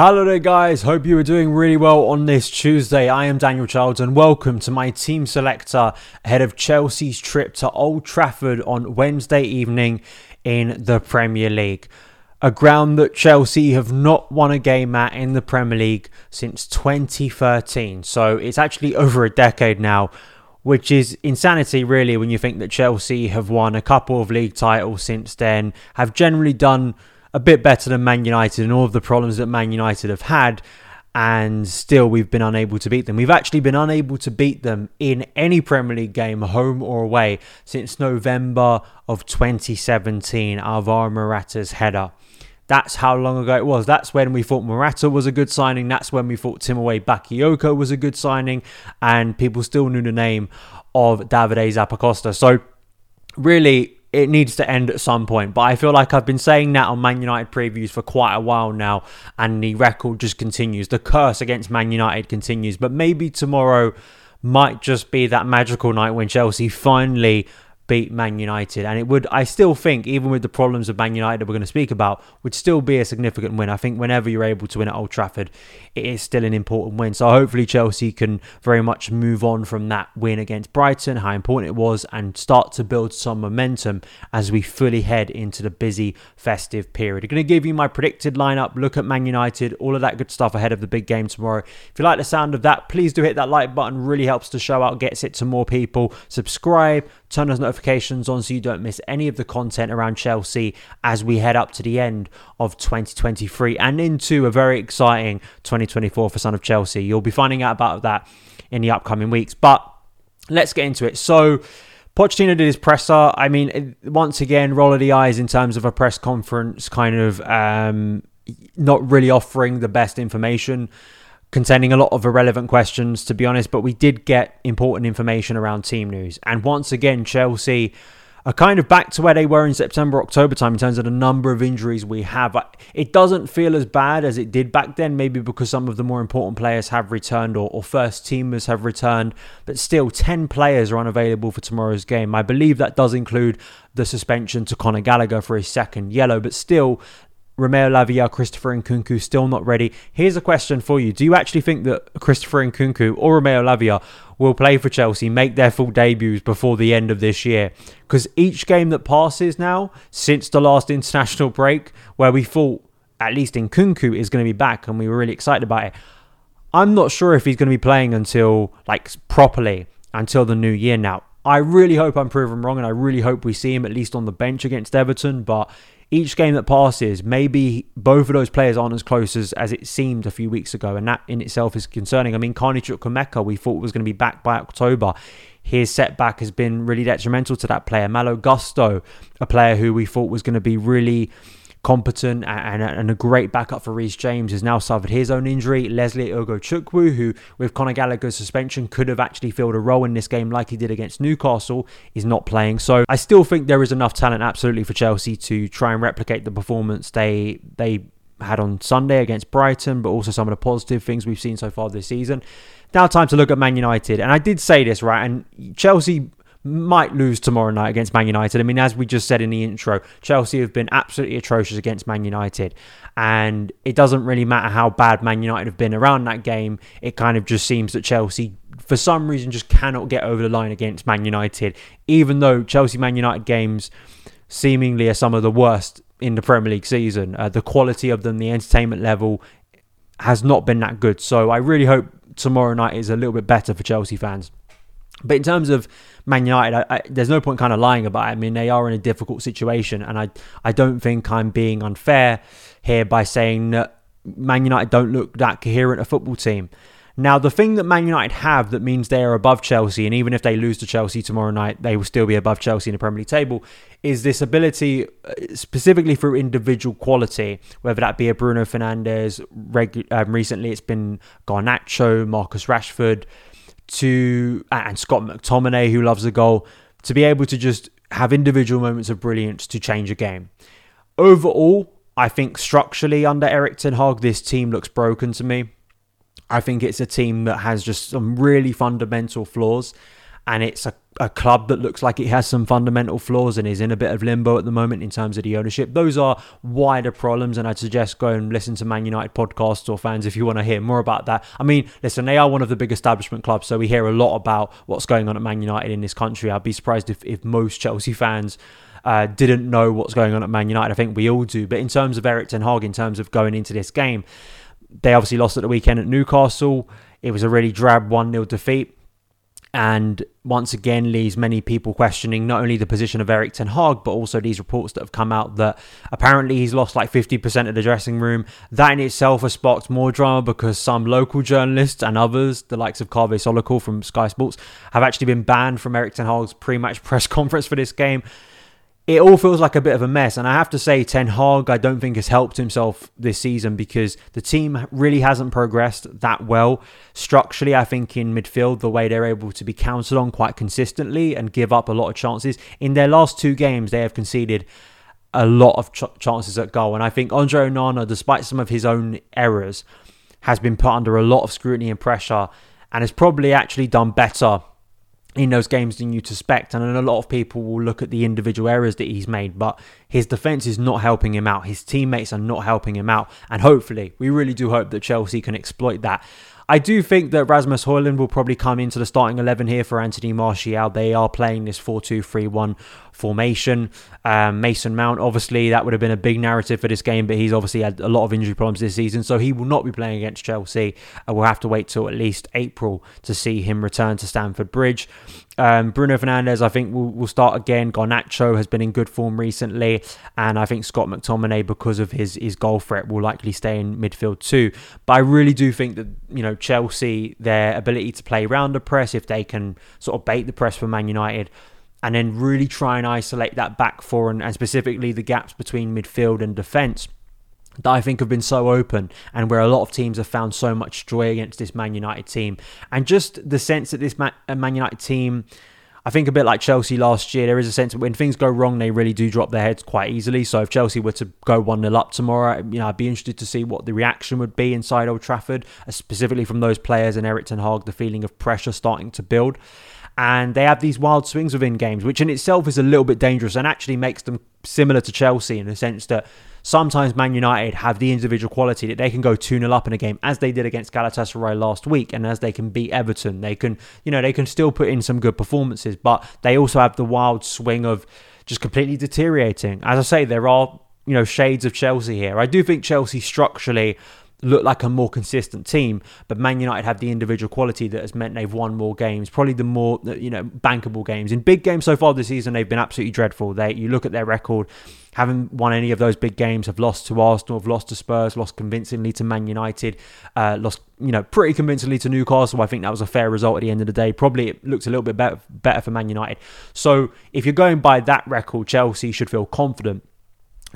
Hello there, guys. Hope you are doing really well on this Tuesday. I am Daniel Childs, and welcome to my team selector ahead of Chelsea's trip to Old Trafford on Wednesday evening in the Premier League. A ground that Chelsea have not won a game at in the Premier League since 2013. So it's actually over a decade now, which is insanity, really, when you think that Chelsea have won a couple of league titles since then, have generally done a bit better than Man United and all of the problems that Man United have had, and still we've been unable to beat them. We've actually been unable to beat them in any Premier League game, home or away, since November of 2017. Alvaro Morata's header. That's how long ago it was. That's when we thought Morata was a good signing. That's when we thought Timothy Bakayoko was a good signing. And people still knew the name of Davide Zappacosta. So, really, it needs to end at some point. But I feel like I've been saying that on Man United previews for quite a while now, and the record just continues. The curse against Man United continues. But maybe tomorrow might just be that magical night when Chelsea finally beat Man United. And it would, I still think, even with the problems of Man United that we're going to speak about, would still be a significant win. I think whenever you're able to win at Old Trafford, it is still an important win. So hopefully Chelsea can very much move on from that win against Brighton, how important it was, and start to build some momentum as we fully head into the busy festive period. I'm going to give you my predicted lineup, look at Man United, all of that good stuff ahead of the big game tomorrow. If you like the sound of that, please do hit that like button. Really helps the show out, gets it to more people. Subscribe, turn those notifications on so you don't miss any of the content around Chelsea as we head up to the end of 2023 and into a very exciting 2024 for Son of Chelsea. You'll be finding out about that in the upcoming weeks. But let's get into it. So, Pochettino did his presser. I mean, once again, roll of the eyes in terms of a press conference, kind of um, not really offering the best information containing a lot of irrelevant questions, to be honest, but we did get important information around team news. And once again, Chelsea are kind of back to where they were in September, October time in terms of the number of injuries we have. It doesn't feel as bad as it did back then, maybe because some of the more important players have returned or, or first teamers have returned, but still 10 players are unavailable for tomorrow's game. I believe that does include the suspension to Conor Gallagher for his second yellow, but still Romeo Lavia, Christopher Nkunku still not ready. Here's a question for you. Do you actually think that Christopher Nkunku or Romeo Lavia will play for Chelsea, make their full debuts before the end of this year? Because each game that passes now, since the last international break, where we thought at least Nkunku is going to be back and we were really excited about it, I'm not sure if he's going to be playing until, like, properly until the new year now. I really hope I'm proven wrong and I really hope we see him at least on the bench against Everton, but each game that passes, maybe both of those players aren't as close as, as it seemed a few weeks ago, and that in itself is concerning. I mean, Carney Chukwuemeka, we thought was going to be back by October. His setback has been really detrimental to that player. Malo Gusto, a player who we thought was going to be really competent and, and, a great backup for Reece James, has now suffered his own injury. Lesley Ugochukwu, who with Conor Gallagher's suspension could have actually filled a role in this game like he did against Newcastle, is not playing. So I still think there is enough talent absolutely for Chelsea to try and replicate the performance they they had on Sunday against Brighton, but also some of the positive things we've seen so far this season. Now, time to look at Man United. And I did say this, right? And Chelsea might lose tomorrow night against Man United. I mean, as we just said in the intro, Chelsea have been absolutely atrocious against Man United. And it doesn't really matter how bad Man United have been around that game. It kind of just seems that Chelsea, for some reason, just cannot get over the line against Man United, even though Chelsea Man United games seemingly are some of the worst in the Premier League season. Uh, the quality of them, the entertainment level has not been that good. So I really hope tomorrow night is a little bit better for Chelsea fans. But in terms of Man United, I, I, there's no point kind of lying about it. I mean, they are in a difficult situation, and I I don't think I'm being unfair here by saying that Man United don't look that coherent a football team. Now, the thing that Man United have that means they are above Chelsea, and even if they lose to Chelsea tomorrow night, they will still be above Chelsea in the Premier League table, is this ability, uh, specifically through individual quality, whether that be a Bruno Fernandes, regu- um, recently it's been Garnacho, Marcus Rashford, to and Scott McTominay, who loves a goal, to be able to just have individual moments of brilliance to change a game. Overall, I think structurally under Erik Ten Hag, this team looks broken to me. I think it's a team that has just some really fundamental flaws, and it's a, a club that looks like it has some fundamental flaws and is in a bit of limbo at the moment in terms of the ownership. Those are wider problems, and I'd suggest go and listen to Man United podcasts or fans if you want to hear more about that. I mean, listen, they are one of the big establishment clubs, so we hear a lot about what's going on at Man United in this country. I'd be surprised if, if most Chelsea fans. Uh, didn't know what's going on at Man United. I think we all do. But in terms of Erik Ten Hag, in terms of going into this game, they obviously lost at the weekend at Newcastle. It was a really drab 1 0 defeat. And once again, leaves many people questioning not only the position of Erik Ten Hag, but also these reports that have come out that apparently he's lost like 50% of the dressing room. That in itself has sparked more drama because some local journalists and others, the likes of Kaveh Solhekol from Sky Sports, have actually been banned from Erik Ten Hag's pre match press conference for this game it all feels like a bit of a mess. And I have to say, Ten Hag, I don't think has helped himself this season because the team really hasn't progressed that well. Structurally, I think in midfield, the way they're able to be counted on quite consistently and give up a lot of chances. In their last two games, they have conceded a lot of ch- chances at goal. And I think Andre Onana, despite some of his own errors, has been put under a lot of scrutiny and pressure and has probably actually done better in those games than you'd suspect. And a lot of people will look at the individual errors that he's made, but his defence is not helping him out. His teammates are not helping him out. And hopefully, we really do hope that Chelsea can exploit that. I do think that Rasmus Højlund will probably come into the starting 11 here for Anthony Martial. They are playing this 4 2 3 1 formation. Um, Mason Mount, obviously, that would have been a big narrative for this game, but he's obviously had a lot of injury problems this season, so he will not be playing against Chelsea. And we'll have to wait till at least April to see him return to Stamford Bridge. Um, Bruno Fernandes, I think, will, will start again. Garnacho has been in good form recently, and I think Scott McTominay, because of his his goal threat, will likely stay in midfield too. But I really do think that you know Chelsea, their ability to play round the press, if they can sort of bait the press for Man United, and then really try and isolate that back four and, and specifically the gaps between midfield and defence that I think have been so open and where a lot of teams have found so much joy against this Man United team. And just the sense that this uh, Man United team, I think a bit like Chelsea last year, there is a sense that when things go wrong, they really do drop their heads quite easily. So if Chelsea were to go 1 0 up tomorrow, you know, I'd be interested to see what the reaction would be inside Old Trafford, uh, specifically from those players and Erik Ten Hag, the feeling of pressure starting to build and they have these wild swings within games, which in itself is a little bit dangerous and actually makes them similar to Chelsea in the sense that sometimes Man United have the individual quality that they can go 2 0 up in a game, as they did against Galatasaray last week, and as they can beat Everton. They can, you know, they can still put in some good performances, but they also have the wild swing of just completely deteriorating. As I say, there are, you know, shades of Chelsea here. I do think Chelsea structurally look like a more consistent team. But Man United have the individual quality that has meant they've won more games, probably the more you know bankable games. In big games so far this season, they've been absolutely dreadful. They you look at their record, haven't won any of those big games, have lost to Arsenal, have lost to Spurs, lost convincingly to Man United, uh, lost you know pretty convincingly to Newcastle. I think that was a fair result at the end of the day. Probably it looks a little bit better better for Man United. So if you're going by that record, Chelsea should feel confident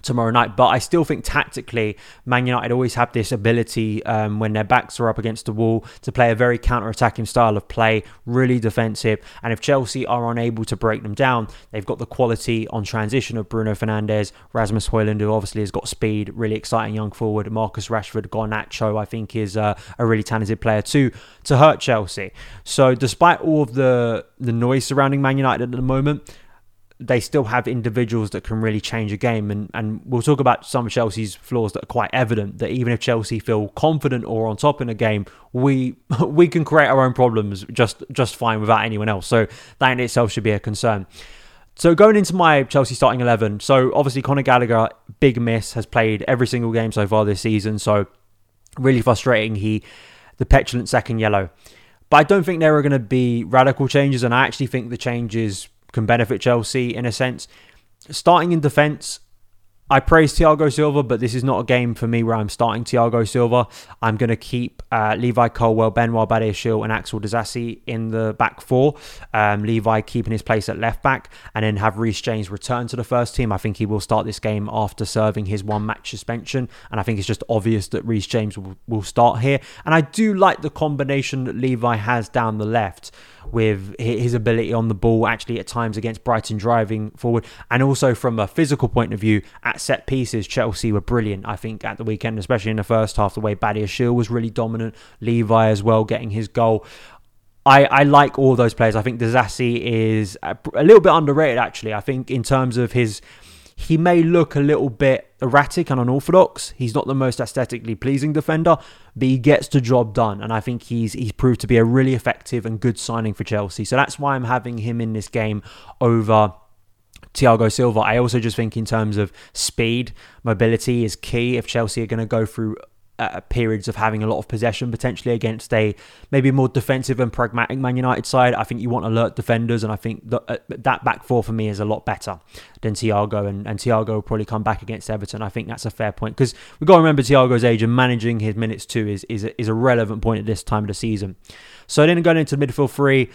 tomorrow night. But I still think tactically, Man United always have this ability um, when their backs are up against the wall to play a very counter-attacking style of play, really defensive. And if Chelsea are unable to break them down, they've got the quality on transition of Bruno Fernandes, Rasmus Højlund, who obviously has got speed, really exciting young forward. Marcus Rashford, Garnacho, I think is uh, a really talented player too to hurt Chelsea. So despite all of the the noise surrounding Man United at the moment they still have individuals that can really change a game. And, and we'll talk about some of Chelsea's flaws that are quite evident. That even if Chelsea feel confident or on top in a game, we we can create our own problems just just fine without anyone else. So that in itself should be a concern. So going into my Chelsea starting eleven, so obviously Conor Gallagher, big miss, has played every single game so far this season. So really frustrating. He the petulant second yellow. But I don't think there are going to be radical changes, and I actually think the changes can benefit Chelsea in a sense. Starting in defence, I praise Thiago Silva, but this is not a game for me where I'm starting Thiago Silva. I'm going to keep uh, Levi Colwill, Benoit Badiashile, and Axel Disasi in the back four. Um, Levi keeping his place at left back, and then have Reece James return to the first team. I think he will start this game after serving his one match suspension, and I think it's just obvious that Reece James will, will start here. And I do like the combination that Levi has down the left with his ability on the ball, actually at times against Brighton driving forward, and also from a physical point of view at set pieces, Chelsea were brilliant. I think at the weekend, especially in the first half, the way Badiashile was really dominant, Levi as well getting his goal. I, I like all those players. I think Disasi is a, a little bit underrated, actually. I think in terms of his he may look a little bit erratic and unorthodox. He's not the most aesthetically pleasing defender, but he gets the job done. And I think he's he's proved to be a really effective and good signing for Chelsea. So that's why I'm having him in this game over Thiago Silva. I also just think in terms of speed, mobility is key if Chelsea are going to go through uh, periods of having a lot of possession potentially against a maybe more defensive and pragmatic Man United side. I think you want alert defenders, and I think that, uh, that back four for me is a lot better than Thiago, and, and Thiago will probably come back against Everton. I think that's a fair point because we've got to remember Thiago's age and managing his minutes too is, is, a, is a relevant point at this time of the season. So then going into midfield three,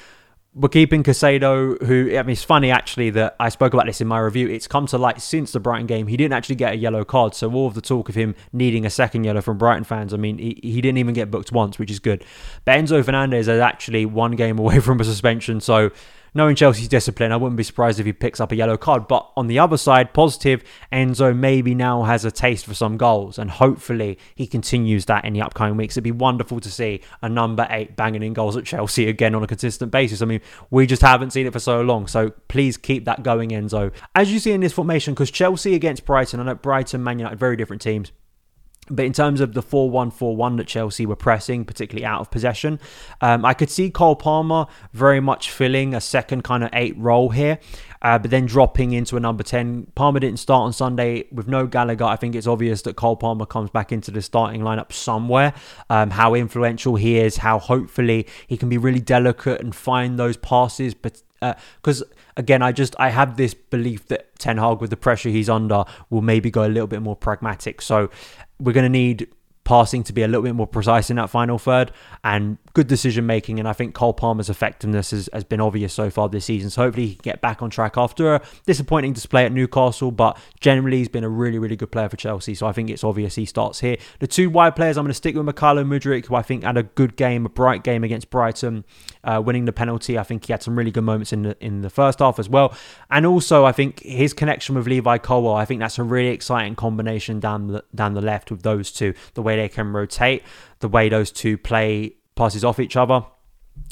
we're keeping Caicedo, who I mean, it's funny actually that I spoke about this in my review. It's come to light since the Brighton game. He didn't actually get a yellow card, so all of the talk of him needing a second yellow from Brighton fans, I mean, he, he didn't even get booked once, which is good. But Enzo Fernandez is actually one game away from a suspension, so knowing Chelsea's discipline, I wouldn't be surprised if he picks up a yellow card. But on the other side, positive, Enzo maybe now has a taste for some goals, and hopefully he continues that in the upcoming weeks. It'd be wonderful to see a number eight banging in goals at Chelsea again on a consistent basis. I mean, we just haven't seen it for so long, so please keep that going, Enzo. As you see in this formation, because Chelsea against Brighton, I know Brighton, Man United, very different teams. But in terms of the 4 1 4 1 that Chelsea were pressing, particularly out of possession, um, I could see Cole Palmer very much filling a second kind of eight role here, uh, but then dropping into a number 10. Palmer didn't start on Sunday with no Gallagher. I think it's obvious that Cole Palmer comes back into the starting lineup somewhere. Um, how influential he is, how hopefully he can be really delicate and find those passes, but because uh, again, I just I have this belief that Ten Hag, with the pressure he's under, will maybe go a little bit more pragmatic. So we're going to need passing to be a little bit more precise in that final third and good decision making. And I think Cole Palmer's effectiveness has, has been obvious so far this season. So hopefully he can get back on track after a disappointing display at Newcastle. But generally, he's been a really, really good player for Chelsea. So I think it's obvious he starts here. The two wide players, I'm going to stick with Mykhailo Mudryk, who I think had a good game, a bright game against Brighton, uh, winning the penalty. I think he had some really good moments in the in the first half as well. And also, I think his connection with Levi Colwill, I think that's a really exciting combination down the down the left with those two. The way they can rotate, the way those two play passes off each other.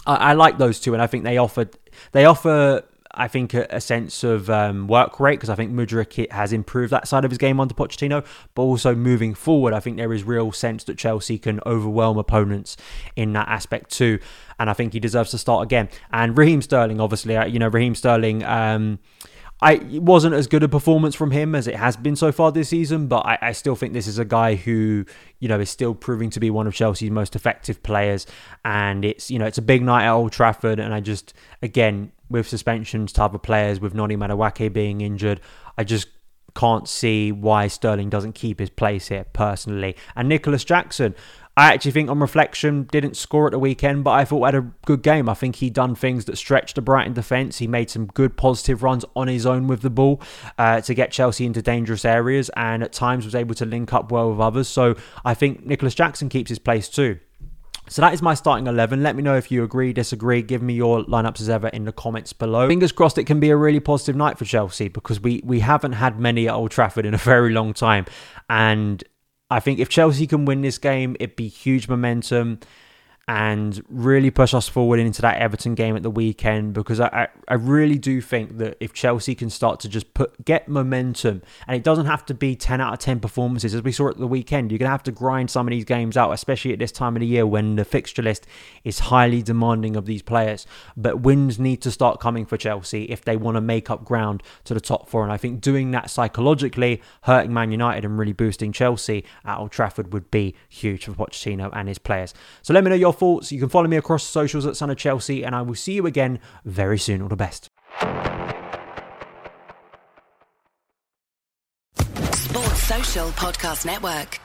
I, I like those two, and I think they offer they offer I think a, a sense of um, work rate because I think Mudryk has improved that side of his game under Pochettino, but also moving forward, I think there is real sense that Chelsea can overwhelm opponents in that aspect too, and I think he deserves to start again. And Raheem Sterling, obviously, uh, you know Raheem Sterling. Um, I it wasn't as good a performance from him as it has been so far this season, but I, I, still think this is a guy who you know is still proving to be one of Chelsea's most effective players, and it's you know it's a big night at Old Trafford, and I just again with suspensions to other players, with Noni Madueke being injured, I just can't see why Sterling doesn't keep his place here personally, and Nicolas Jackson. I actually think on reflection didn't score at the weekend, but I thought we had a good game. I think he done things that stretched the Brighton defence. He made some good positive runs on his own with the ball uh, to get Chelsea into dangerous areas, and at times was able to link up well with others. So I think Nicolas Jackson keeps his place too. So that is my starting 11. Let me know if you agree, disagree. Give me your lineups as ever in the comments below. Fingers crossed it can be a really positive night for Chelsea because we, we haven't had many at Old Trafford in a very long time. And I think if Chelsea can win this game, it'd be huge momentum and really push us forward into that Everton game at the weekend because I, I really do think that if Chelsea can start to just put get momentum and it doesn't have to be 10 out of 10 performances as we saw at the weekend you're going to have to grind some of these games out especially at this time of the year when the fixture list is highly demanding of these players. But wins need to start coming for Chelsea if they want to make up ground to the top four and I think doing that psychologically hurting Man United and really boosting Chelsea at Old Trafford would be huge for Pochettino and his players. So let me know your thoughts. You can follow me across the socials at Son of Chelsea, and I will see you again very soon. All the best. Sports Social Podcast Network.